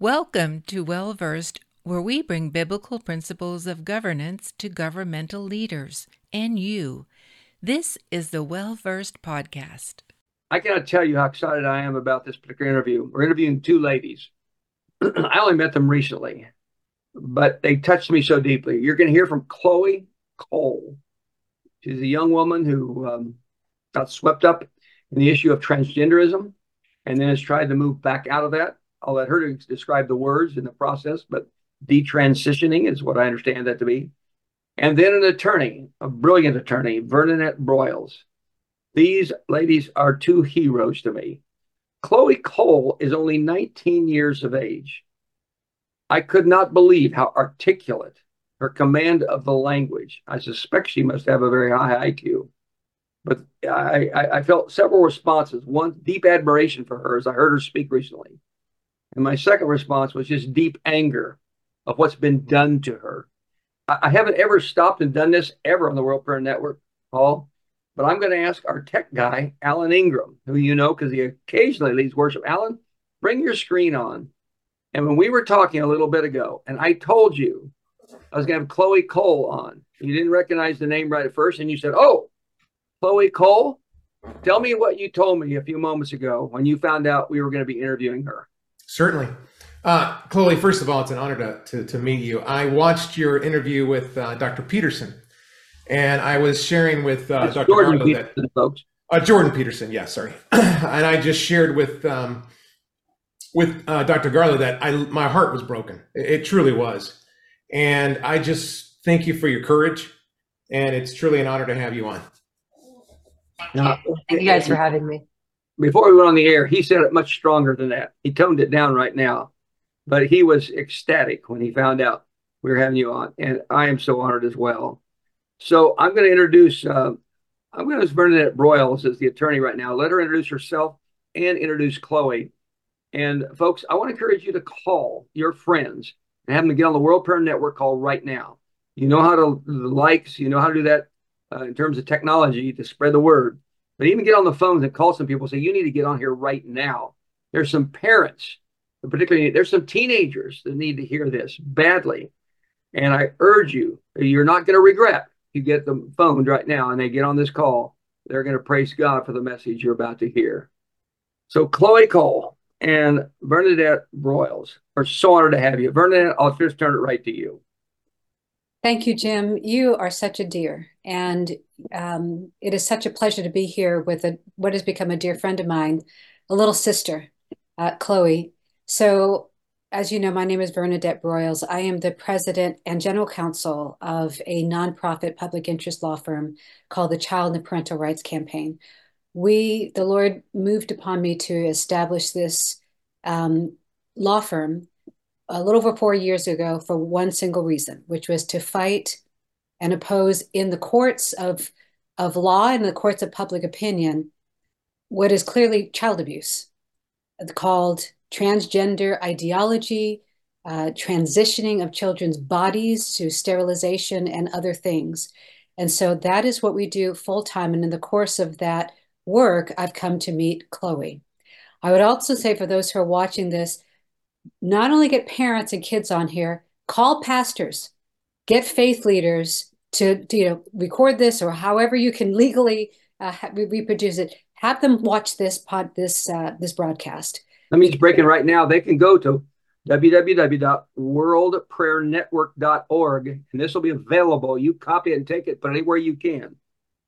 Welcome to Well Versed, where we bring biblical principles of governance to governmental leaders and you. This is the Well Versed podcast. I cannot tell you how excited I am about this particular interview. We're interviewing two ladies. I only met them recently, but they touched me so deeply. You're going to hear from Chloe Cole. She's a young woman who um, got swept up in the issue of transgenderism and then has tried to move back out of that. I'll let her describe the words in the process, but detransitioning is what I understand that to be. And then an attorney, a brilliant attorney, Vernadette Broyles. These ladies are two heroes to me. Chloe Cole is only 19 years of age. I could not believe how articulate her command of the language. I suspect she must have a very high IQ. But I, I, I felt several responses. One, deep admiration for her as I heard her speak recently. And my second response was just deep anger of what's been done to her. I, I haven't ever stopped and done this ever on the World Prayer Network, Paul. But I'm going to ask our tech guy, Alan Ingram, who you know because he occasionally leads worship. Alan, bring your screen on. And when we were talking a little bit ago, and I told you I was going to have Chloe Cole on, you didn't recognize the name right at first, and you said, "Oh, Chloe Cole." Tell me what you told me a few moments ago when you found out we were going to be interviewing her. Certainly. Uh, Chloe, first of all, it's an honor to, to, to meet you. I watched your interview with uh, Dr. Peterson, and I was sharing with uh, Dr. Jordan Garlow Peterson, that, folks. Uh, Jordan Peterson, yes, sorry. and I just shared with um, with uh, Dr. Garlow that I my heart was broken. It, it truly was, and I just thank you for your courage, and it's truly an honor to have you on. Thank you guys for having me. Before we went on the air, he said it much stronger than that. He toned it down right now, but he was ecstatic when he found out we were having you on, and I am so honored as well. So I'm going to introduce. Uh, I'm going to use Vernadette Broyles as the attorney right now. Let her introduce herself and introduce Chloe. And folks, I want to encourage you to call your friends and have them get on the World Prayer Network call right now. You know how to the likes, you know how to do that uh, in terms of technology to spread the word. But even get on the phones and call some people. Say you need to get on here right now. There's some parents, particularly there's some teenagers that need to hear this badly, and I urge you. You're not going to regret. You get the phone right now and they get on this call. They're going to praise God for the message you're about to hear. So Chloe Cole and Vernadette Broyles are so honored to have you. Vernadette, I'll just turn it right to you. Thank you, Jim. You are such a dear, and um, it is such a pleasure to be here with a, what has become a dear friend of mine, a little sister, uh, Chloe. So, as you know, my name is Vernadette Broyles. I am the president and general counsel of a nonprofit public interest law firm called the Child and Parental Rights Campaign. We, the Lord, moved upon me to establish this um, law firm a little over four years ago for one single reason, which was to fight and oppose in the courts of, of law and the courts of public opinion what is clearly child abuse, called transgender ideology, uh, transitioning of children's bodies to sterilization and other things. And so that is what we do full time. And in the course of that work, I've come to meet Chloe. I would also say for those who are watching this, not only get parents and kids on here, call pastors, get faith leaders to, to you know record this or however you can legally uh, reproduce it. Have them watch this pod this uh, this broadcast. Let me break in right now. They can go to www.worldprayernetwork.org and this will be available. You copy it and take it, but anywhere you can.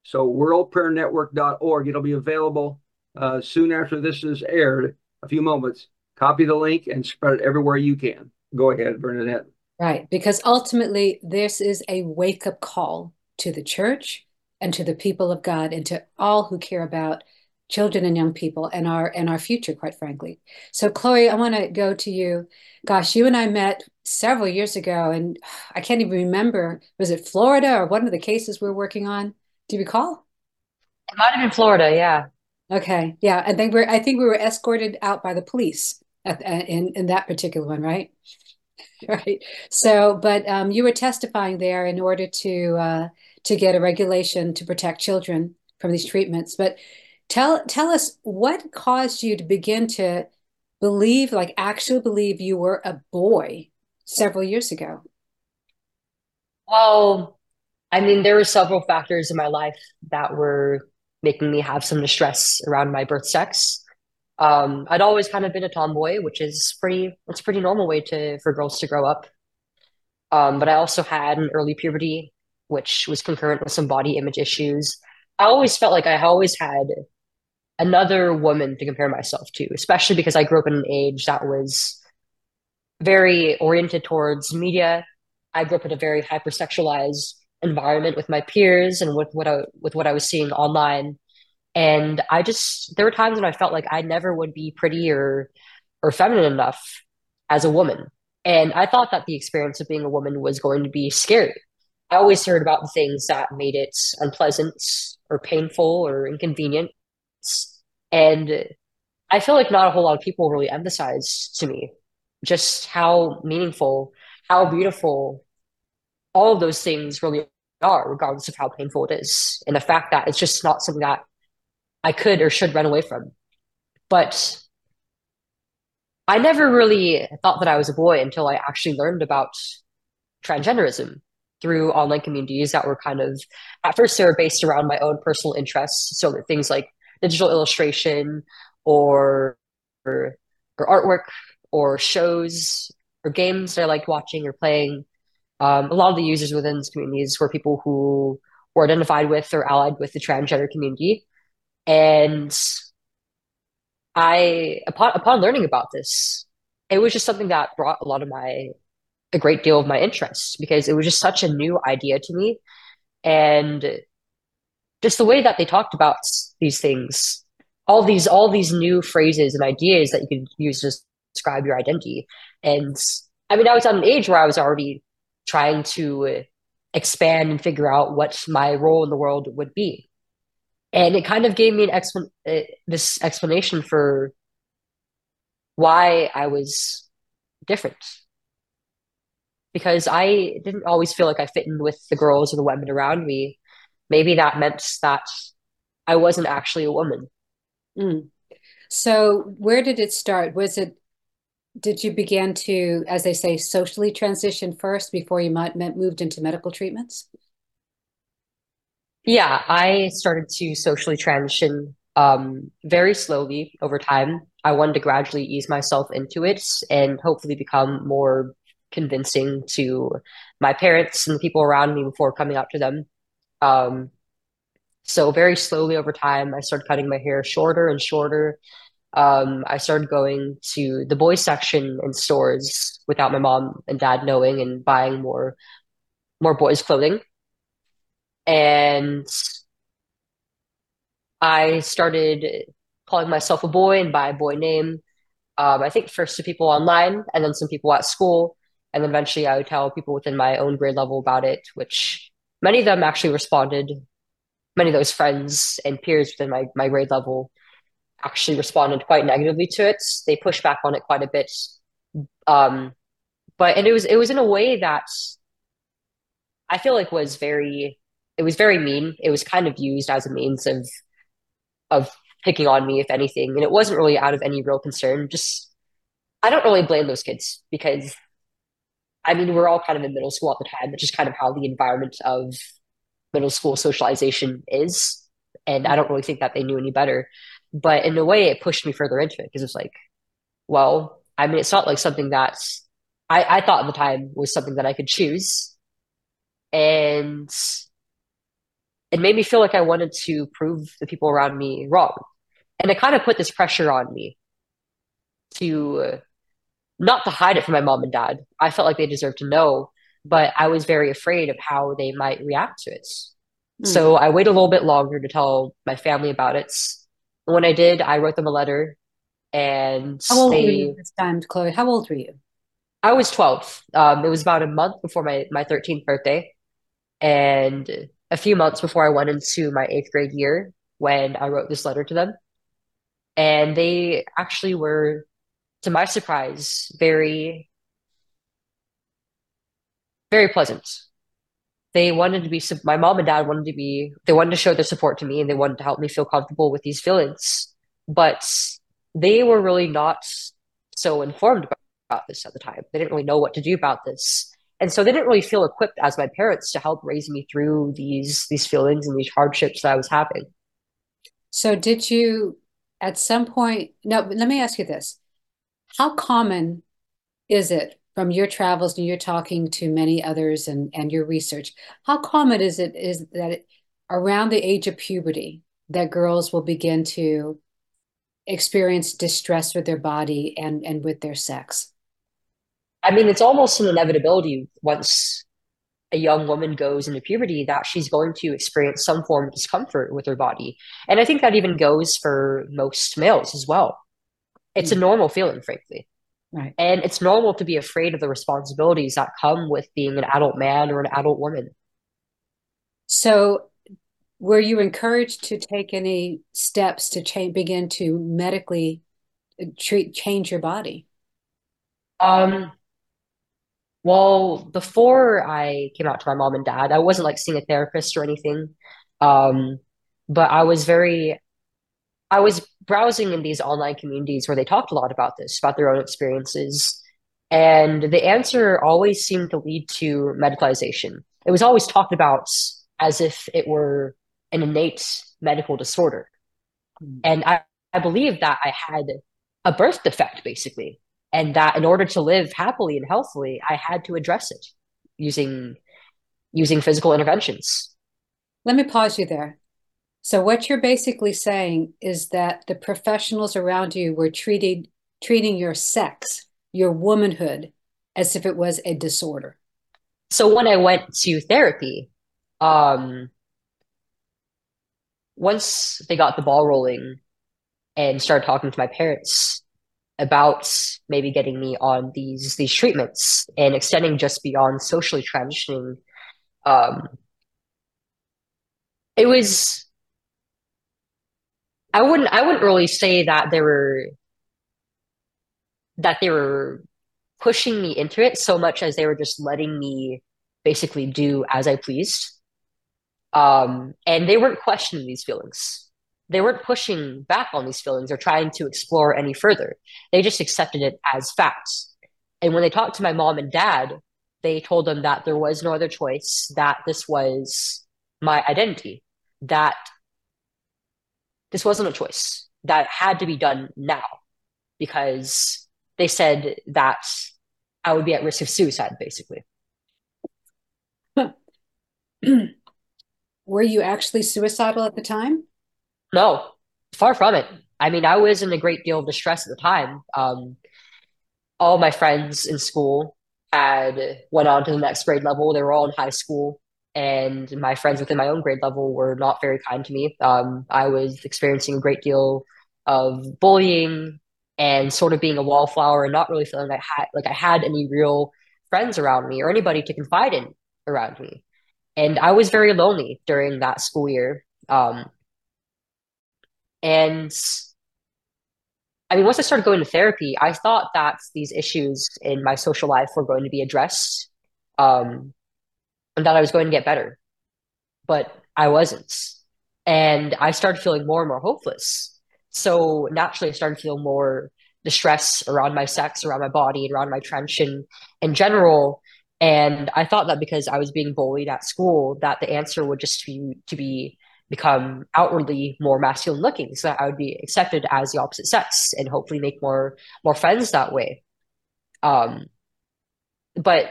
So worldprayernetwork.org. It'll be available uh, soon after this is aired, a few moments copy the link and spread it everywhere you can. Go ahead, Vernadette. Right, because ultimately this is a wake up call to the church and to the people of God and to all who care about children and young people and our and our future quite frankly. So chloe i want to go to you. Gosh you and i met several years ago and i can't even remember was it florida or one of the cases we are working on? Do you recall? It might have been florida yeah. Okay yeah i think we're i think we were escorted out by the police in, in that particular one, right? right. So, but um, you were testifying there in order to uh, to get a regulation to protect children from these treatments. But tell tell us what caused you to begin to believe, like actually believe you were a boy several years ago? Well, I mean, there were several factors in my life that were making me have some distress around my birth sex. Um, I'd always kind of been a tomboy, which is pretty, it's pretty normal way to for girls to grow up. Um, but I also had an early puberty, which was concurrent with some body image issues. I always felt like I always had another woman to compare myself to, especially because I grew up in an age that was very oriented towards media. I grew up in a very hypersexualized environment with my peers and with what I with what I was seeing online. And I just there were times when I felt like I never would be pretty or or feminine enough as a woman. And I thought that the experience of being a woman was going to be scary. I always heard about the things that made it unpleasant or painful or inconvenient. And I feel like not a whole lot of people really emphasize to me just how meaningful, how beautiful all of those things really are, regardless of how painful it is. And the fact that it's just not something that I could or should run away from. But I never really thought that I was a boy until I actually learned about transgenderism through online communities that were kind of at first they were based around my own personal interests so that things like digital illustration or, or or, artwork or shows or games that I liked watching or playing. Um, a lot of the users within these communities were people who were identified with or allied with the transgender community. And I, upon, upon learning about this, it was just something that brought a lot of my, a great deal of my interest because it was just such a new idea to me. And just the way that they talked about these things, all these, all these new phrases and ideas that you can use to describe your identity. And I mean, I was at an age where I was already trying to expand and figure out what my role in the world would be and it kind of gave me an uh, this explanation for why I was different because I didn't always feel like I fit in with the girls or the women around me. Maybe that meant that I wasn't actually a woman. Mm. So, where did it start? Was it did you begin to, as they say, socially transition first before you might moved into medical treatments? Yeah, I started to socially transition um, very slowly over time. I wanted to gradually ease myself into it and hopefully become more convincing to my parents and the people around me before coming out to them. Um, so very slowly over time, I started cutting my hair shorter and shorter. Um, I started going to the boys section in stores without my mom and dad knowing and buying more more boys clothing and I started calling myself a boy and by a boy name. Um, I think first to people online and then some people at school. And eventually I would tell people within my own grade level about it, which many of them actually responded. Many of those friends and peers within my, my grade level actually responded quite negatively to it. They pushed back on it quite a bit. Um, but and it was it was in a way that I feel like was very it was very mean. It was kind of used as a means of of picking on me, if anything, and it wasn't really out of any real concern. Just I don't really blame those kids because I mean we're all kind of in middle school at the time, which is kind of how the environment of middle school socialization is, and I don't really think that they knew any better. But in a way, it pushed me further into it because it's like, well, I mean, it's not like something that I, I thought at the time was something that I could choose, and it made me feel like I wanted to prove the people around me wrong. And it kind of put this pressure on me to uh, not to hide it from my mom and dad. I felt like they deserved to know, but I was very afraid of how they might react to it. Mm. So I waited a little bit longer to tell my family about it. When I did, I wrote them a letter and how old they, were you this time, Chloe? How old were you? I was 12. Um, it was about a month before my, my 13th birthday. And a few months before I went into my eighth grade year when I wrote this letter to them. And they actually were, to my surprise, very, very pleasant. They wanted to be, my mom and dad wanted to be, they wanted to show their support to me and they wanted to help me feel comfortable with these feelings. But they were really not so informed about this at the time. They didn't really know what to do about this. And so they didn't really feel equipped as my parents to help raise me through these these feelings and these hardships that I was having. So did you at some point no, let me ask you this. How common is it from your travels and you're talking to many others and, and your research, how common is it is that around the age of puberty that girls will begin to experience distress with their body and, and with their sex? I mean, it's almost an inevitability once a young woman goes into puberty that she's going to experience some form of discomfort with her body. And I think that even goes for most males as well. It's mm. a normal feeling, frankly. Right. And it's normal to be afraid of the responsibilities that come with being an adult man or an adult woman. So, were you encouraged to take any steps to change, begin to medically uh, treat, change your body? Um, well, before I came out to my mom and dad, I wasn't like seeing a therapist or anything. Um, but I was very I was browsing in these online communities where they talked a lot about this, about their own experiences. And the answer always seemed to lead to medicalization. It was always talked about as if it were an innate medical disorder. Mm. And I, I believe that I had a birth defect, basically, and that in order to live happily and healthily, I had to address it using using physical interventions. Let me pause you there. So what you're basically saying is that the professionals around you were treating treating your sex, your womanhood, as if it was a disorder. So when I went to therapy, um, once they got the ball rolling and started talking to my parents about maybe getting me on these these treatments and extending just beyond socially transitioning, um, it was I wouldn't I wouldn't really say that they were that they were pushing me into it so much as they were just letting me basically do as I pleased. Um, and they weren't questioning these feelings. They weren't pushing back on these feelings or trying to explore any further. They just accepted it as facts. And when they talked to my mom and dad, they told them that there was no other choice, that this was my identity, that this wasn't a choice that had to be done now because they said that I would be at risk of suicide, basically. Were you actually suicidal at the time? No, far from it. I mean, I was in a great deal of distress at the time. Um, all my friends in school had went on to the next grade level. They were all in high school and my friends within my own grade level were not very kind to me. Um, I was experiencing a great deal of bullying and sort of being a wallflower and not really feeling I had like I had any real friends around me or anybody to confide in around me. And I was very lonely during that school year. Um, and I mean, once I started going to therapy, I thought that these issues in my social life were going to be addressed. Um, and that I was going to get better, but I wasn't. And I started feeling more and more hopeless. So naturally, I started to feel more distress around my sex, around my body, and around my transition in general. And I thought that because I was being bullied at school, that the answer would just be to be become outwardly more masculine looking, so that I would be accepted as the opposite sex and hopefully make more more friends that way. Um, but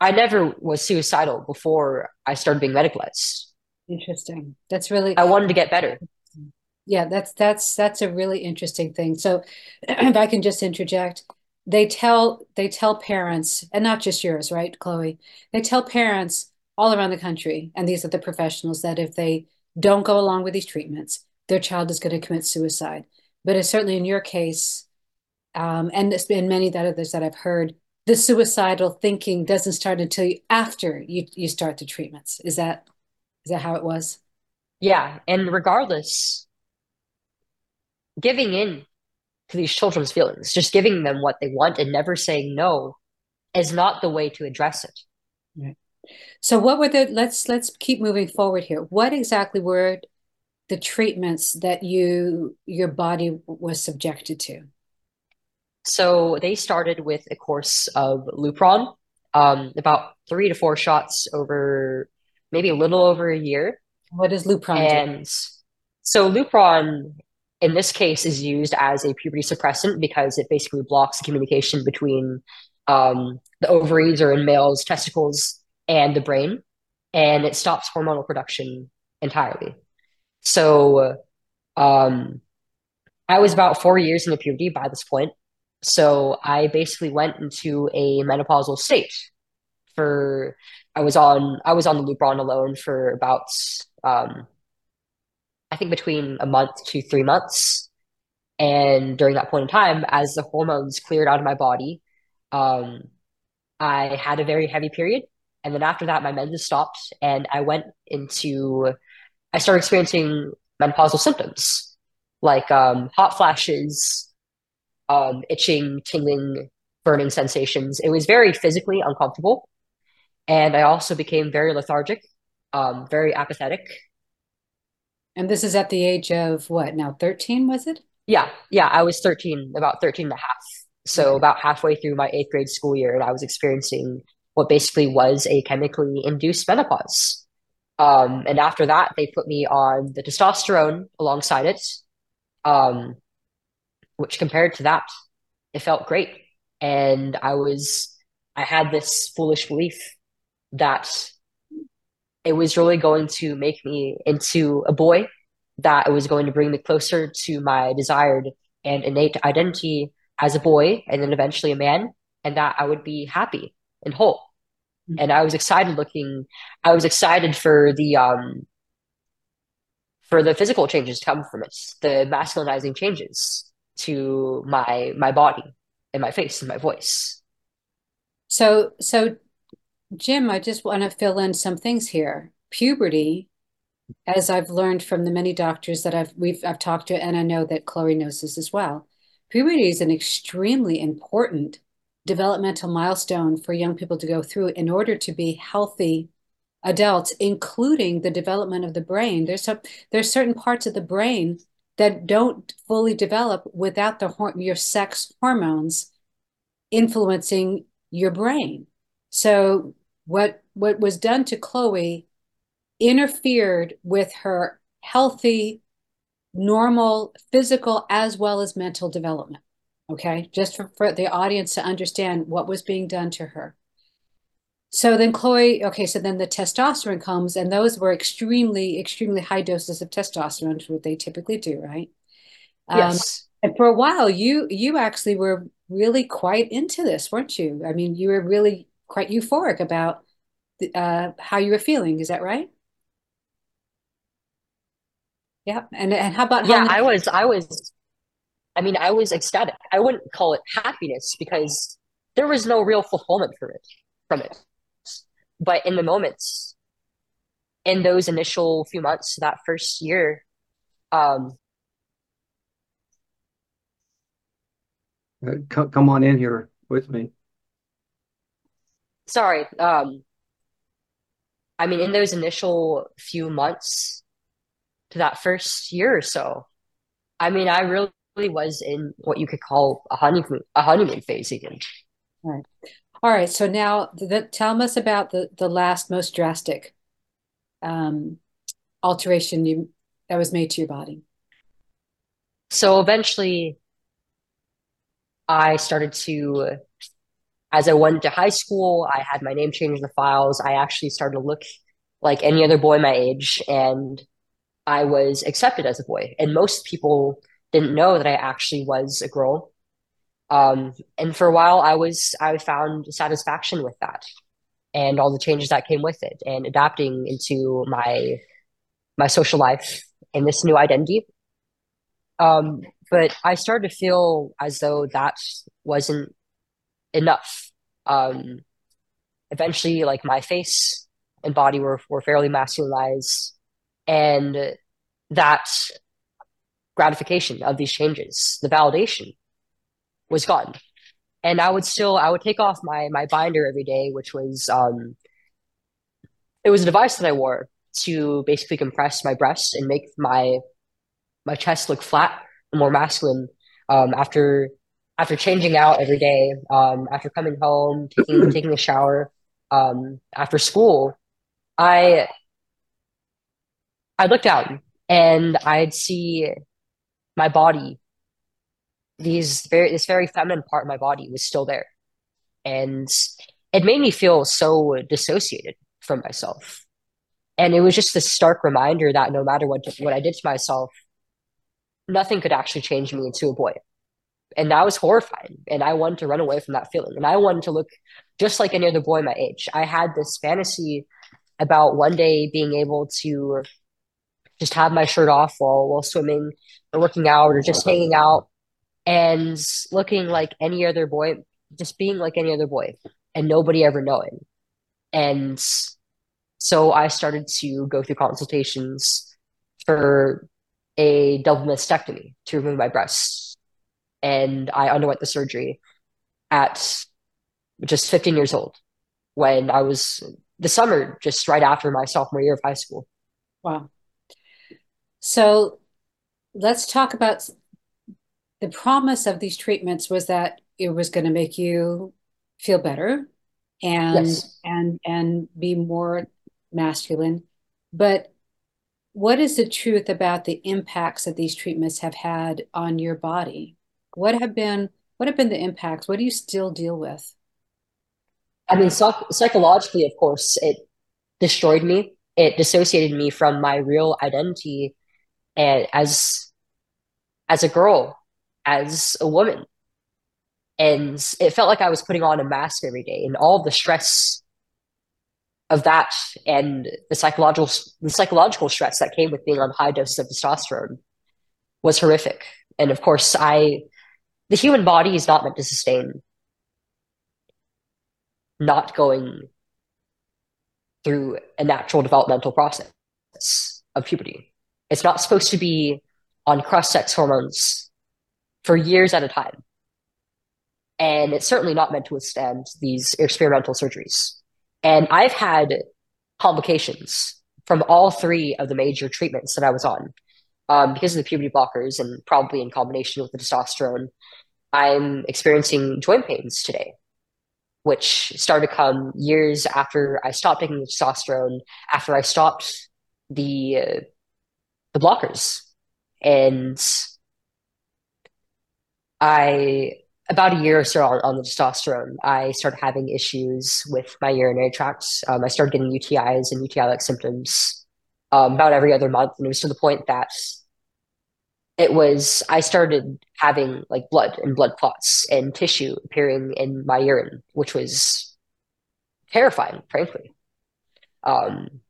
I never was suicidal before I started being medicalized. Interesting. That's really I wanted to get better. Yeah, that's that's that's a really interesting thing. So if I can just interject, they tell they tell parents, and not just yours, right, Chloe? They tell parents all around the country, and these are the professionals, that if they don't go along with these treatments, their child is going to commit suicide. But it's certainly in your case, um, and it's been many that others that I've heard, the suicidal thinking doesn't start until you, after you, you start the treatments. Is that is that how it was? Yeah, and regardless, giving in to these children's feelings, just giving them what they want and never saying no, is not the way to address it. Right. So, what were the? Let's let's keep moving forward here. What exactly were the treatments that you your body was subjected to? So they started with a course of Lupron, um, about three to four shots over maybe a little over a year. What does Lupron and do? so Lupron in this case is used as a puberty suppressant because it basically blocks the communication between um, the ovaries or in males testicles and the brain and it stops hormonal production entirely so um, i was about four years into puberty by this point so i basically went into a menopausal state for i was on i was on the lupron alone for about um, I think between a month to three months. And during that point in time, as the hormones cleared out of my body, um, I had a very heavy period. And then after that, my menses stopped and I went into, I started experiencing menopausal symptoms like um, hot flashes, um, itching, tingling, burning sensations. It was very physically uncomfortable. And I also became very lethargic, um, very apathetic, and this is at the age of what now, 13, was it? Yeah, yeah. I was 13, about 13 and a half. So about halfway through my eighth grade school year, and I was experiencing what basically was a chemically induced menopause. Um, and after that, they put me on the testosterone alongside it, um, which compared to that, it felt great. And I was, I had this foolish belief that it was really going to make me into a boy that it was going to bring me closer to my desired and innate identity as a boy and then eventually a man and that i would be happy and whole. And i was excited looking i was excited for the um for the physical changes to come from it the masculinizing changes to my my body and my face and my voice so so Jim, I just want to fill in some things here. Puberty, as I've learned from the many doctors that I've we've I've talked to, and I know that Chloe knows this as well. Puberty is an extremely important developmental milestone for young people to go through in order to be healthy adults, including the development of the brain. There's some there's certain parts of the brain that don't fully develop without the your sex hormones influencing your brain. So what what was done to Chloe interfered with her healthy, normal physical as well as mental development. Okay, just for, for the audience to understand what was being done to her. So then Chloe, okay, so then the testosterone comes, and those were extremely, extremely high doses of testosterone, which what they typically do, right? Um, yes. Um, and for a while, you you actually were really quite into this, weren't you? I mean, you were really quite euphoric about uh, how you were feeling. Is that right? Yeah. And and how about yeah? I was I was. I mean, I was ecstatic. I wouldn't call it happiness because there was no real fulfillment for it from it. But in the moments, in those initial few months, that first year, um, uh, come on in here with me sorry. Um, I mean, in those initial few months to that first year or so, I mean, I really was in what you could call a honeymoon a honeymoon phase again. All right. All right. So now, the, tell us about the the last most drastic um, alteration you that was made to your body. So eventually, I started to as I went to high school, I had my name changed in the files. I actually started to look like any other boy my age, and I was accepted as a boy. And most people didn't know that I actually was a girl. Um, and for a while, I was I found satisfaction with that, and all the changes that came with it, and adapting into my my social life and this new identity. Um, but I started to feel as though that wasn't enough. Um, eventually, like my face and body were were fairly masculinized, and that gratification of these changes, the validation, was gone. And I would still, I would take off my my binder every day, which was um, it was a device that I wore to basically compress my breast and make my my chest look flat and more masculine um, after after changing out every day, um, after coming home, taking taking a shower, um, after school, I I looked down and I'd see my body. These very this very feminine part of my body was still there, and it made me feel so dissociated from myself. And it was just this stark reminder that no matter what what I did to myself, nothing could actually change me into a boy. And that was horrifying. And I wanted to run away from that feeling. And I wanted to look just like any other boy my age. I had this fantasy about one day being able to just have my shirt off while while swimming working out or just hanging out and looking like any other boy, just being like any other boy and nobody ever knowing. And so I started to go through consultations for a double mastectomy to remove my breasts. And I underwent the surgery at just 15 years old when I was the summer just right after my sophomore year of high school. Wow. So let's talk about the promise of these treatments was that it was going to make you feel better and yes. and and be more masculine. But what is the truth about the impacts that these treatments have had on your body? What have been what have been the impacts? What do you still deal with? I mean psych- psychologically of course it destroyed me. It dissociated me from my real identity and as as a girl as a woman. And it felt like i was putting on a mask every day and all the stress of that and the psychological the psychological stress that came with being on high doses of testosterone was horrific. And of course i the human body is not meant to sustain not going through a natural developmental process of puberty it's not supposed to be on cross sex hormones for years at a time. And it's certainly not meant to withstand these experimental surgeries. And I've had complications from all three of the major treatments that I was on um, because of the puberty blockers and probably in combination with the testosterone. I'm experiencing joint pains today, which started to come years after I stopped taking the testosterone, after I stopped the the blockers. And I, about a year or so on, on the testosterone, I started having issues with my urinary tract. Um, I started getting UTIs and UTI like symptoms um, about every other month. And it was to the point that it was, I started having like blood and blood clots and tissue appearing in my urine, which was terrifying, frankly. Um,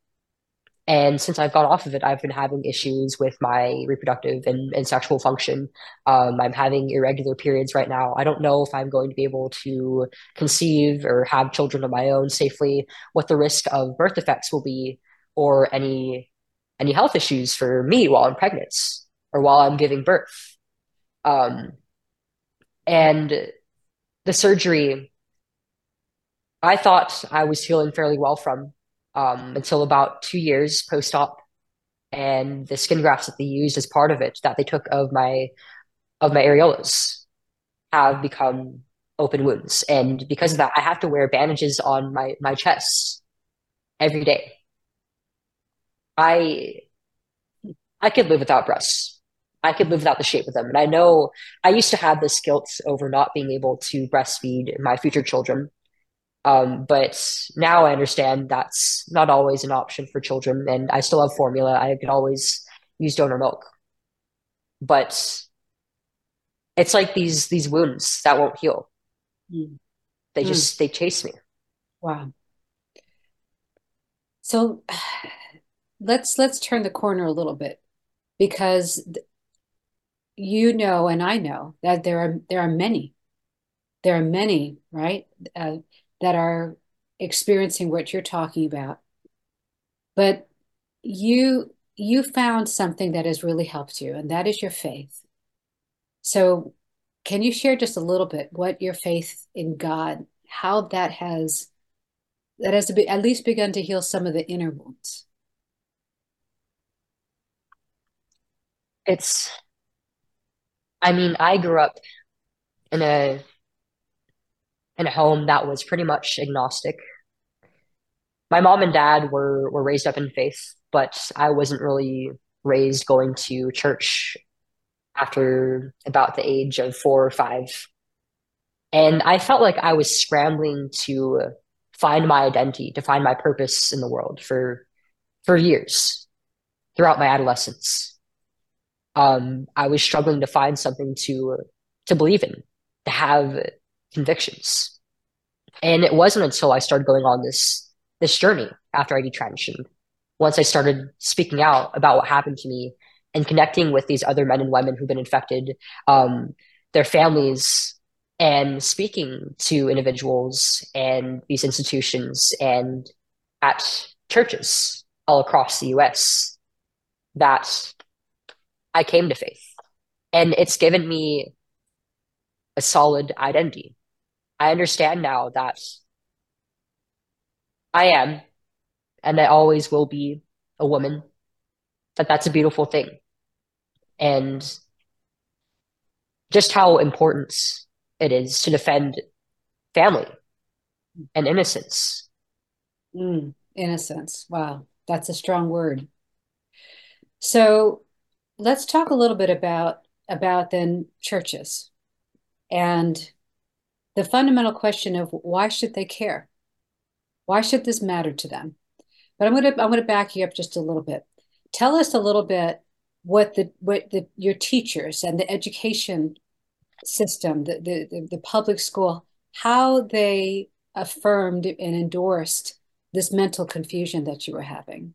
and since I've gone off of it, I've been having issues with my reproductive and, and sexual function. Um, I'm having irregular periods right now. I don't know if I'm going to be able to conceive or have children of my own safely, what the risk of birth defects will be, or any any health issues for me while I'm pregnant or while I'm giving birth. Um, and the surgery, I thought I was healing fairly well from um, until about two years post op, and the skin grafts that they used as part of it that they took of my of my areolas have become open wounds, and because of that, I have to wear bandages on my my chest every day. I I could live without breasts. I could live without the shape of them. And I know I used to have this guilt over not being able to breastfeed my future children um, but now I understand that's not always an option for children, and I still have formula. I can always use donor milk, but it's like these these wounds that won't heal. Mm. They just mm. they chase me. Wow. So let's let's turn the corner a little bit because you know and I know that there are there are many there are many right uh, that are experiencing what you're talking about. But you you found something that has really helped you, and that is your faith. So can you share just a little bit what your faith in God, how that has that has be, at least begun to heal some of the inner wounds? It's I mean, I grew up in a in a home that was pretty much agnostic. My mom and dad were were raised up in faith, but I wasn't really raised going to church after about the age of four or five. And I felt like I was scrambling to find my identity, to find my purpose in the world for for years throughout my adolescence. Um, I was struggling to find something to to believe in, to have convictions. And it wasn't until I started going on this this journey after I detransitioned, once I started speaking out about what happened to me and connecting with these other men and women who've been infected, um, their families, and speaking to individuals and these institutions and at churches all across the US that I came to faith. And it's given me a solid identity. I understand now that I am and I always will be a woman, that that's a beautiful thing. And just how important it is to defend family and innocence. Mm, innocence. Wow, that's a strong word. So let's talk a little bit about about then churches and the fundamental question of why should they care? Why should this matter to them? But I'm gonna I'm gonna back you up just a little bit. Tell us a little bit what the what the your teachers and the education system, the the, the public school, how they affirmed and endorsed this mental confusion that you were having.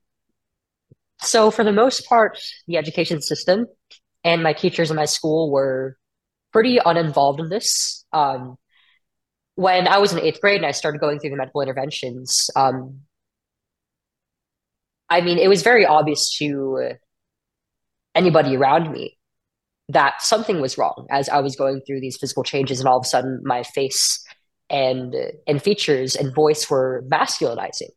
So, for the most part, the education system and my teachers in my school were pretty uninvolved in this. Um, when I was in eighth grade and I started going through the medical interventions, um, I mean, it was very obvious to anybody around me that something was wrong as I was going through these physical changes, and all of a sudden, my face and and features and voice were masculinizing.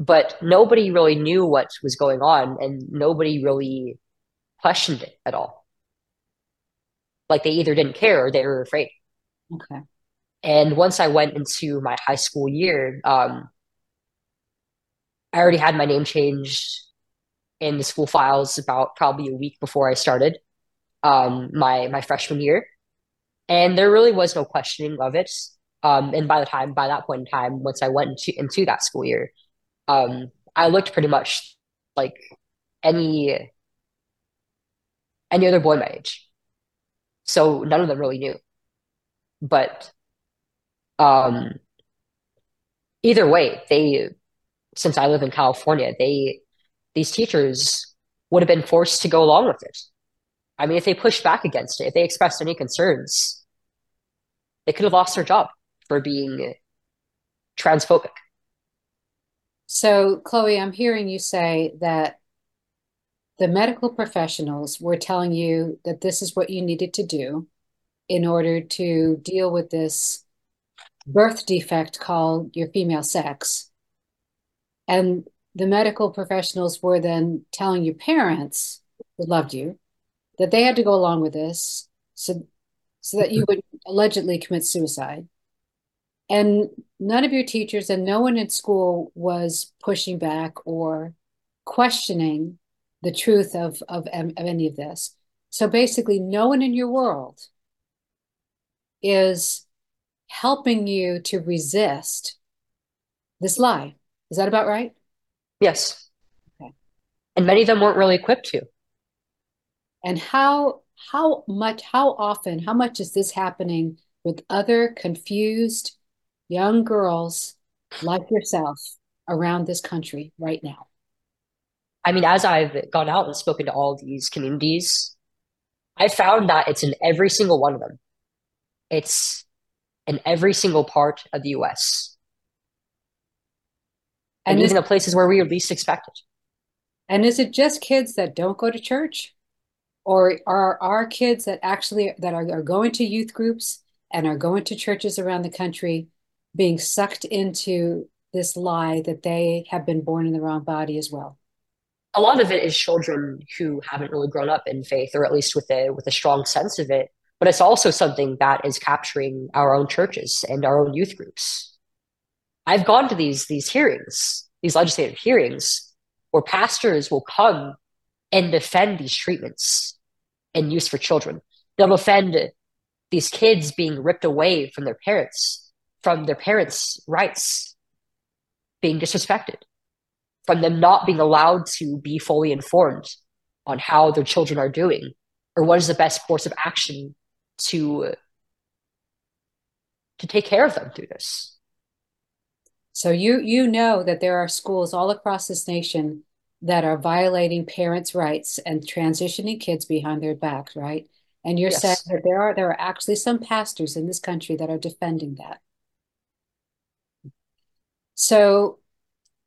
But nobody really knew what was going on and nobody really questioned it at all. Like they either didn't care or they were afraid. Okay and once i went into my high school year um, i already had my name changed in the school files about probably a week before i started um, my my freshman year and there really was no questioning of it um, and by the time by that point in time once i went into, into that school year um, I looked pretty much like any any other boy my age. So none of them really knew. But um, either way, they since I live in California, they these teachers would have been forced to go along with it. I mean, if they pushed back against it, if they expressed any concerns, they could have lost their job for being transphobic. So, Chloe, I'm hearing you say that the medical professionals were telling you that this is what you needed to do in order to deal with this birth defect called your female sex. And the medical professionals were then telling your parents who loved you that they had to go along with this so, so that you would allegedly commit suicide. And none of your teachers and no one in school was pushing back or questioning the truth of, of, of any of this. So basically, no one in your world is helping you to resist this lie. Is that about right? Yes. Okay. And many of them weren't really equipped to. And how how much how often how much is this happening with other confused young girls like yourself around this country right now? I mean, as I've gone out and spoken to all these communities, I found that it's in every single one of them. It's in every single part of the US. And, and even the places where we are least expected. And is it just kids that don't go to church? Or are our kids that actually that are, are going to youth groups and are going to churches around the country being sucked into this lie that they have been born in the wrong body as well? A lot of it is children who haven't really grown up in faith, or at least with a with a strong sense of it, but it's also something that is capturing our own churches and our own youth groups. I've gone to these these hearings, these legislative hearings, where pastors will come and defend these treatments and use for children. They'll defend these kids being ripped away from their parents, from their parents' rights, being disrespected, from them not being allowed to be fully informed on how their children are doing or what is the best course of action to to take care of them through this. So you you know that there are schools all across this nation that are violating parents' rights and transitioning kids behind their backs, right? And you're yes. saying that there are there are actually some pastors in this country that are defending that. So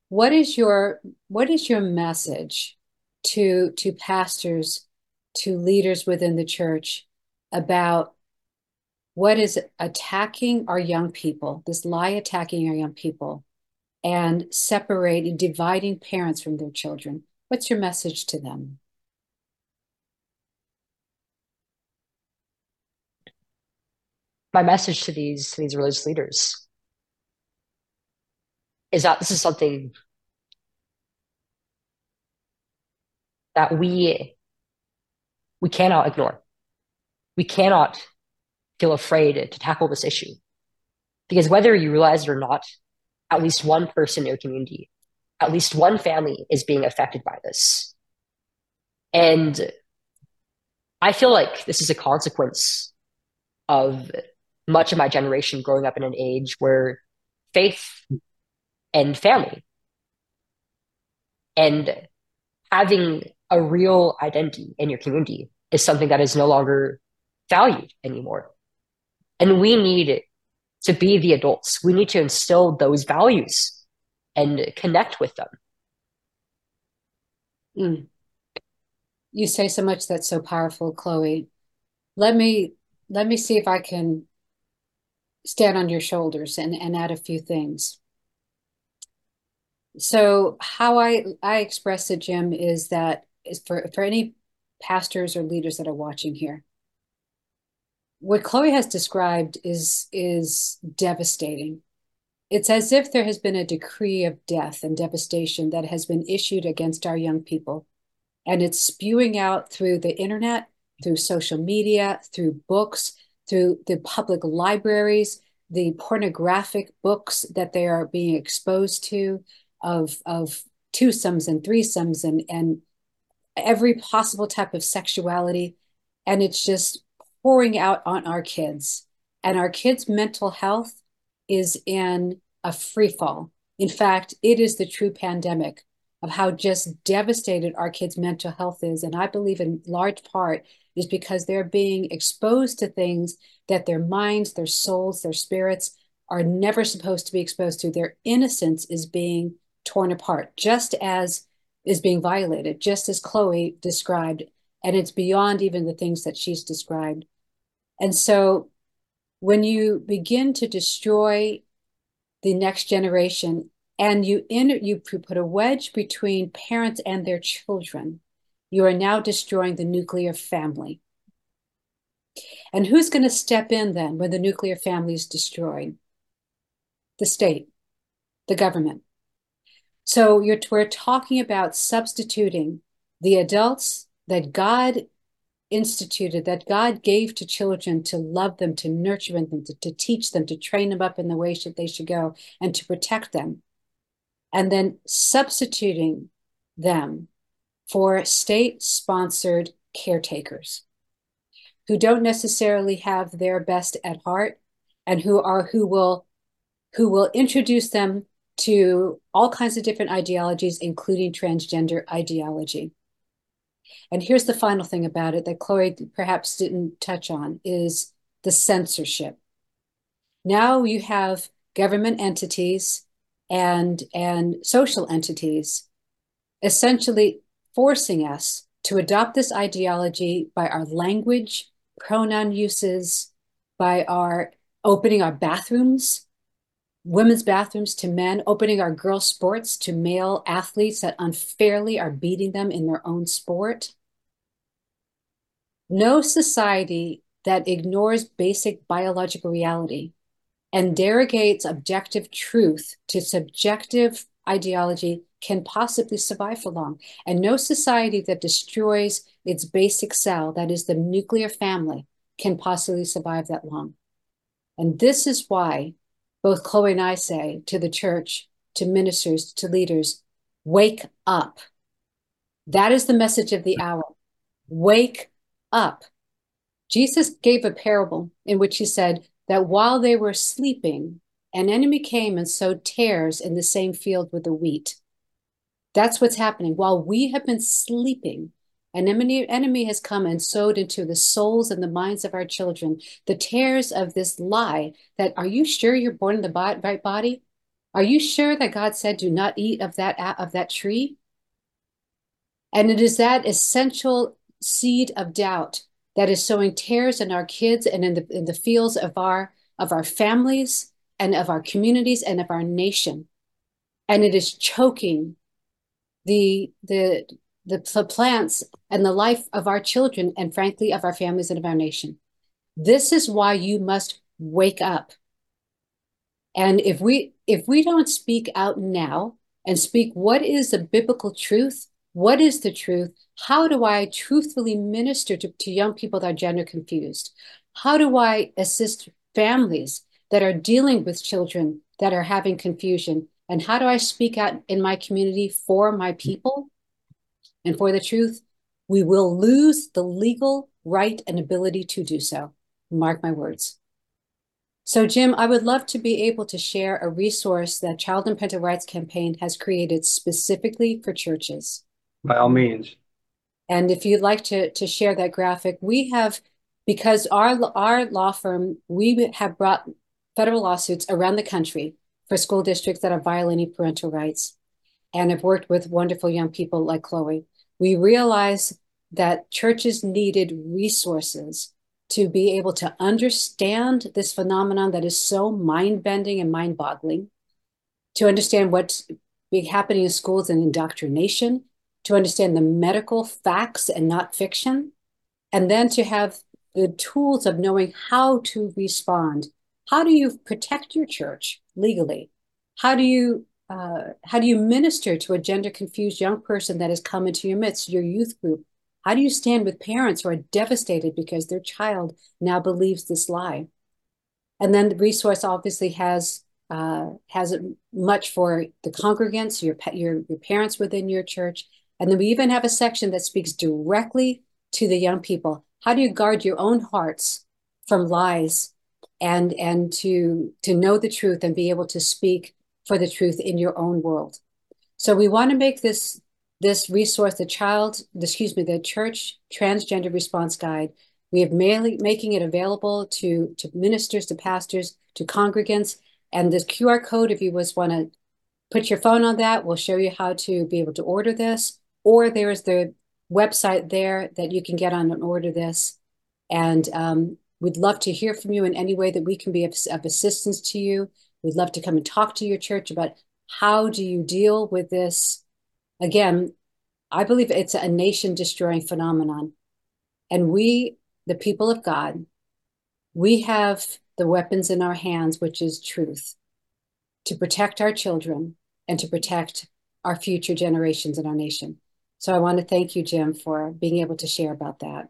what is your what is your message to to pastors, to leaders within the church about what is attacking our young people, this lie attacking our young people, and separating, dividing parents from their children. What's your message to them? My message to these to these religious leaders is that this is something that we we cannot ignore. We cannot feel afraid to tackle this issue. Because whether you realize it or not, at least one person in your community, at least one family is being affected by this. And I feel like this is a consequence of much of my generation growing up in an age where faith and family and having a real identity in your community is something that is no longer valued anymore. And we need to be the adults. We need to instill those values and connect with them. Mm. You say so much that's so powerful, Chloe. Let me let me see if I can stand on your shoulders and, and add a few things. So how I I express it, Jim, is that is for for any pastors or leaders that are watching here. What Chloe has described is is devastating. It's as if there has been a decree of death and devastation that has been issued against our young people. And it's spewing out through the internet, through social media, through books, through the public libraries, the pornographic books that they are being exposed to of, of twosomes and threesomes and, and every possible type of sexuality. And it's just pouring out on our kids. And our kids' mental health is in a free fall. In fact, it is the true pandemic of how just devastated our kids' mental health is. And I believe in large part is because they're being exposed to things that their minds, their souls, their spirits are never supposed to be exposed to. Their innocence is being torn apart, just as is being violated, just as Chloe described. And it's beyond even the things that she's described. And so when you begin to destroy the next generation and you inter- you put a wedge between parents and their children, you are now destroying the nuclear family. And who's going to step in then when the nuclear family is destroyed? The state, the government. So you're, we're talking about substituting the adults that God instituted, that God gave to children to love them, to nurture them, to, to teach them, to train them up in the way that they should go, and to protect them. And then substituting them for state sponsored caretakers who don't necessarily have their best at heart and who are who will who will introduce them to all kinds of different ideologies, including transgender ideology. And here's the final thing about it that Chloe perhaps didn't touch on is the censorship. Now you have government entities and, and social entities essentially forcing us to adopt this ideology by our language, pronoun uses, by our opening our bathrooms women's bathrooms to men, opening our girl sports to male athletes that unfairly are beating them in their own sport. No society that ignores basic biological reality and derogates objective truth to subjective ideology can possibly survive for long. And no society that destroys its basic cell, that is the nuclear family, can possibly survive that long. And this is why both Chloe and I say to the church, to ministers, to leaders, wake up. That is the message of the hour. Wake up. Jesus gave a parable in which he said that while they were sleeping, an enemy came and sowed tares in the same field with the wheat. That's what's happening. While we have been sleeping, an enemy, enemy has come and sowed into the souls and the minds of our children the tares of this lie that are you sure you're born in the right body? Are you sure that God said, do not eat of that, of that tree? And it is that essential seed of doubt that is sowing tares in our kids and in the, in the fields of our, of our families and of our communities and of our nation. And it is choking the, the, the, the plants and the life of our children and frankly of our families and of our nation. This is why you must wake up. And if we if we don't speak out now and speak what is the biblical truth, what is the truth? How do I truthfully minister to, to young people that are gender confused? How do I assist families that are dealing with children that are having confusion? And how do I speak out in my community for my people and for the truth? We will lose the legal right and ability to do so. Mark my words. So, Jim, I would love to be able to share a resource that Child and Parental Rights Campaign has created specifically for churches. By all means. And if you'd like to, to share that graphic, we have, because our, our law firm, we have brought federal lawsuits around the country for school districts that are violating parental rights and have worked with wonderful young people like Chloe. We realize that churches needed resources to be able to understand this phenomenon that is so mind bending and mind boggling, to understand what's happening in schools and indoctrination, to understand the medical facts and not fiction, and then to have the tools of knowing how to respond. How do you protect your church legally? How do you uh, how do you minister to a gender confused young person that has come into your midst, your youth group? How do you stand with parents who are devastated because their child now believes this lie? And then the resource obviously has uh, has much for the congregants, your, your your parents within your church, and then we even have a section that speaks directly to the young people. How do you guard your own hearts from lies and and to to know the truth and be able to speak for the truth in your own world? So we want to make this this resource, the child, excuse me, the church transgender response guide. We have mainly making it available to, to ministers, to pastors, to congregants. And this QR code, if you was want to put your phone on that, we'll show you how to be able to order this. Or there's the website there that you can get on and order this. And um, we'd love to hear from you in any way that we can be of, of assistance to you. We'd love to come and talk to your church about how do you deal with this again, I believe it's a nation destroying phenomenon. And we, the people of God, we have the weapons in our hands, which is truth, to protect our children and to protect our future generations in our nation. So I want to thank you, Jim, for being able to share about that.